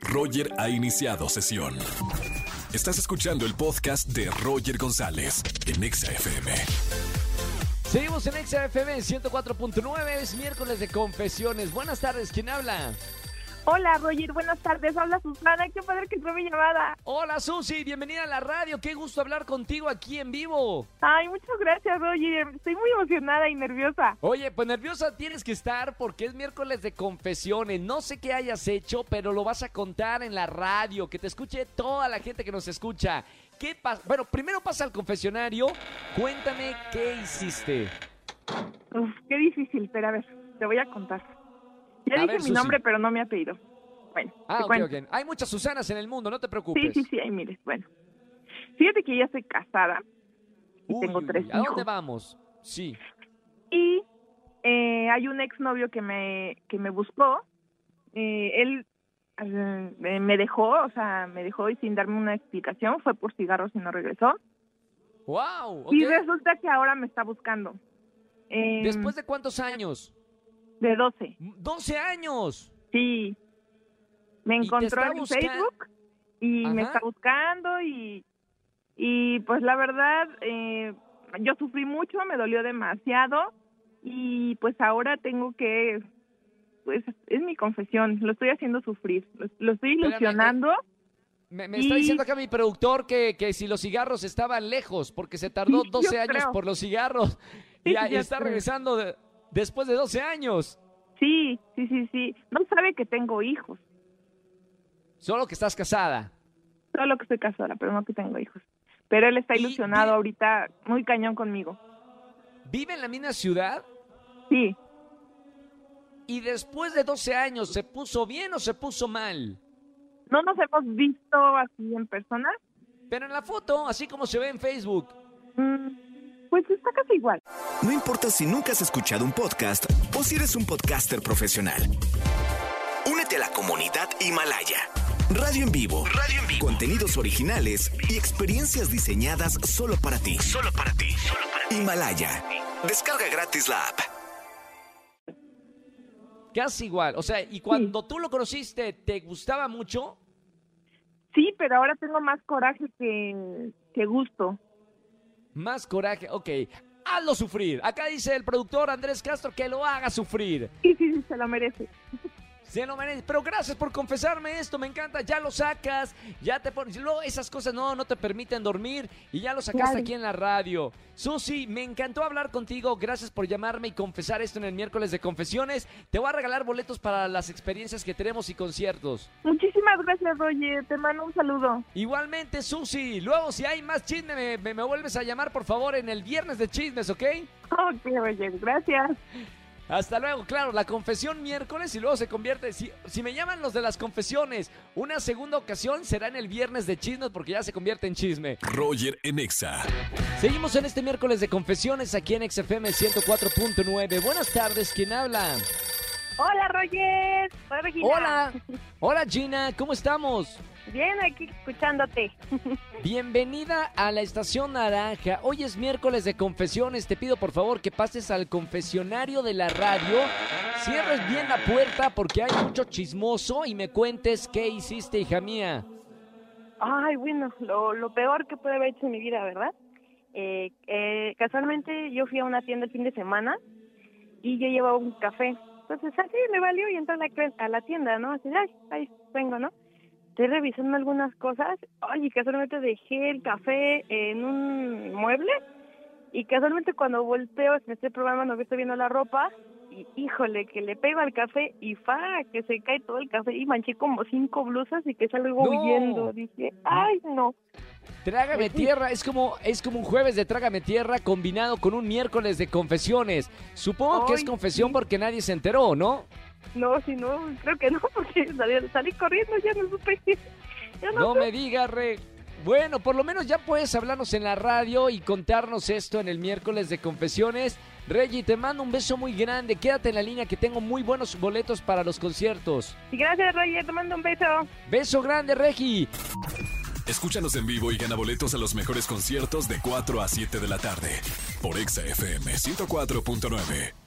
Roger ha iniciado sesión. Estás escuchando el podcast de Roger González en Exa FM. Seguimos en XFM 104.9, es miércoles de confesiones. Buenas tardes, ¿quién habla? Hola, Roger, buenas tardes. Habla Susana. Qué padre que entró mi llamada. Hola Susi, bienvenida a la radio. Qué gusto hablar contigo aquí en vivo. Ay, muchas gracias, Roger. Estoy muy emocionada y nerviosa. Oye, pues nerviosa tienes que estar porque es miércoles de confesiones. No sé qué hayas hecho, pero lo vas a contar en la radio, que te escuche toda la gente que nos escucha. ¿Qué pasa? Bueno, primero pasa al confesionario. Cuéntame qué hiciste. Uf, qué difícil, pero a ver, te voy a contar. Ya A dije ver, mi Susi. nombre, pero no mi apellido. Bueno, Ah, te ok, cuento. ok. Hay muchas Susanas en el mundo, no te Sí, preocupes. sí, sí, ahí mires. Bueno, fíjate que ya estoy casada y Uy, tengo tres ¿A dónde hijos. vamos? Sí. Y eh, hay un exnovio que me, que me buscó. Eh, él eh, me dejó, o sea, me dejó y sin darme una explicación. Fue por cigarros y no regresó. Wow. Y resulta que ahora me está buscando. ¿Después de cuántos años? De 12. 12 años. Sí. Me encontró en busca- Facebook y me está buscando y, y pues la verdad, eh, yo sufrí mucho, me dolió demasiado y pues ahora tengo que, pues es mi confesión, lo estoy haciendo sufrir, lo, lo estoy Espérame, ilusionando. Me, está Y- diciendo acá mi productor que, que si los cigarros estaban lejos, porque se tardó Sí, 12 yo años creo. por los cigarros y Sí, yo está creo. regresando de- después de 12 años. Sí, sí, sí, sí. No sabe que tengo hijos, Solo que estás casada. solo que estoy casada, pero no que tengo hijos. Pero él está ilusionado ahorita, muy cañón conmigo. ¿Vive en la misma ciudad? Sí, Y después de 12 años, ¿se puso bien o se puso mal? no nos hemos visto así en persona. Pero en la foto, así como se ve en Facebook. Mm, Pues está casi igual. No importa si nunca has escuchado un podcast o si eres un podcaster profesional. Únete a la comunidad Himalaya. Radio en vivo. Radio en vivo. Contenidos originales y experiencias diseñadas solo para ti. Solo para ti. Himalaya. Descarga gratis la app. Casi igual. O sea, y cuando tú lo conociste, ¿te gustaba mucho? Sí, pero ahora tengo más coraje que, que gusto. Más coraje. Ok. Hazlo sufrir. Acá dice el productor Andrés Castro que lo haga sufrir. Sí, sí, sí, se lo merece. Se lo merece. Pero gracias por confesarme esto, me encanta. Ya lo sacas, ya te pones. Luego esas cosas no, no te permiten dormir y ya lo sacaste Claro. aquí en la radio. Susi, me encantó hablar contigo. Gracias por llamarme y confesar esto en el miércoles de confesiones. Te voy a regalar boletos para las experiencias que tenemos y conciertos. Muchísimas gracias, Roger. Te mando un saludo. Igualmente, Susi. Luego, si hay más chisme, me, me- me vuelves a llamar, por favor, en el viernes de chismes, ¿ok? Ok, Roger, gracias. Hasta luego, claro, la confesión miércoles y luego se convierte, si, si me llaman los de las confesiones, una segunda ocasión será en el viernes de chismes porque ya se convierte en chisme. Roger en Exa. Seguimos en este miércoles de confesiones aquí en XFM 104.9. Buenas tardes, ¿quién habla? Hola, Roger. Hola, Regina. Hola, hola Gina, ¿cómo estamos? Bien, aquí escuchándote. Bienvenida a la Estación Naranja. Hoy es miércoles de confesiones. Te pido por favor que pases al confesionario de la radio. Cierres bien la puerta porque hay mucho chismoso y me cuentes qué hiciste, hija mía. Ay, bueno, lo, lo peor que puede haber hecho en mi vida, ¿verdad? Eh, eh, casualmente yo fui a una tienda el fin de semana y yo llevaba un café. Entonces, así me valió y entré a la, a la tienda, ¿no? Así, ay, ahí vengo, ¿no? Estoy revisando algunas cosas. Oye, casualmente dejé el café en un mueble y casualmente cuando volteo, me estoy probando, no estoy viendo la ropa y híjole, que le pego al café y fa, que se cae todo el café y manché como cinco blusas y que salgo No. huyendo. Dije, ay, no. Trágame tierra es como es como un jueves de Trágame tierra combinado con un miércoles de confesiones. Supongo que es confesión sí. porque nadie se enteró, ¿no? No, si no, creo que no, porque salí, salí corriendo, ya no supe. Ya no, me digas, re. Bueno, por lo menos ya puedes hablarnos en la radio y contarnos esto en el miércoles de confesiones. Reggie, te mando un beso muy grande. Quédate en la línea que tengo muy buenos boletos para los conciertos. Y Gracias, Roger, te mando un beso. Beso grande, Regi. Escúchanos en vivo y gana boletos a los mejores conciertos de 4 a 7 de la tarde por Exa FM 104.9.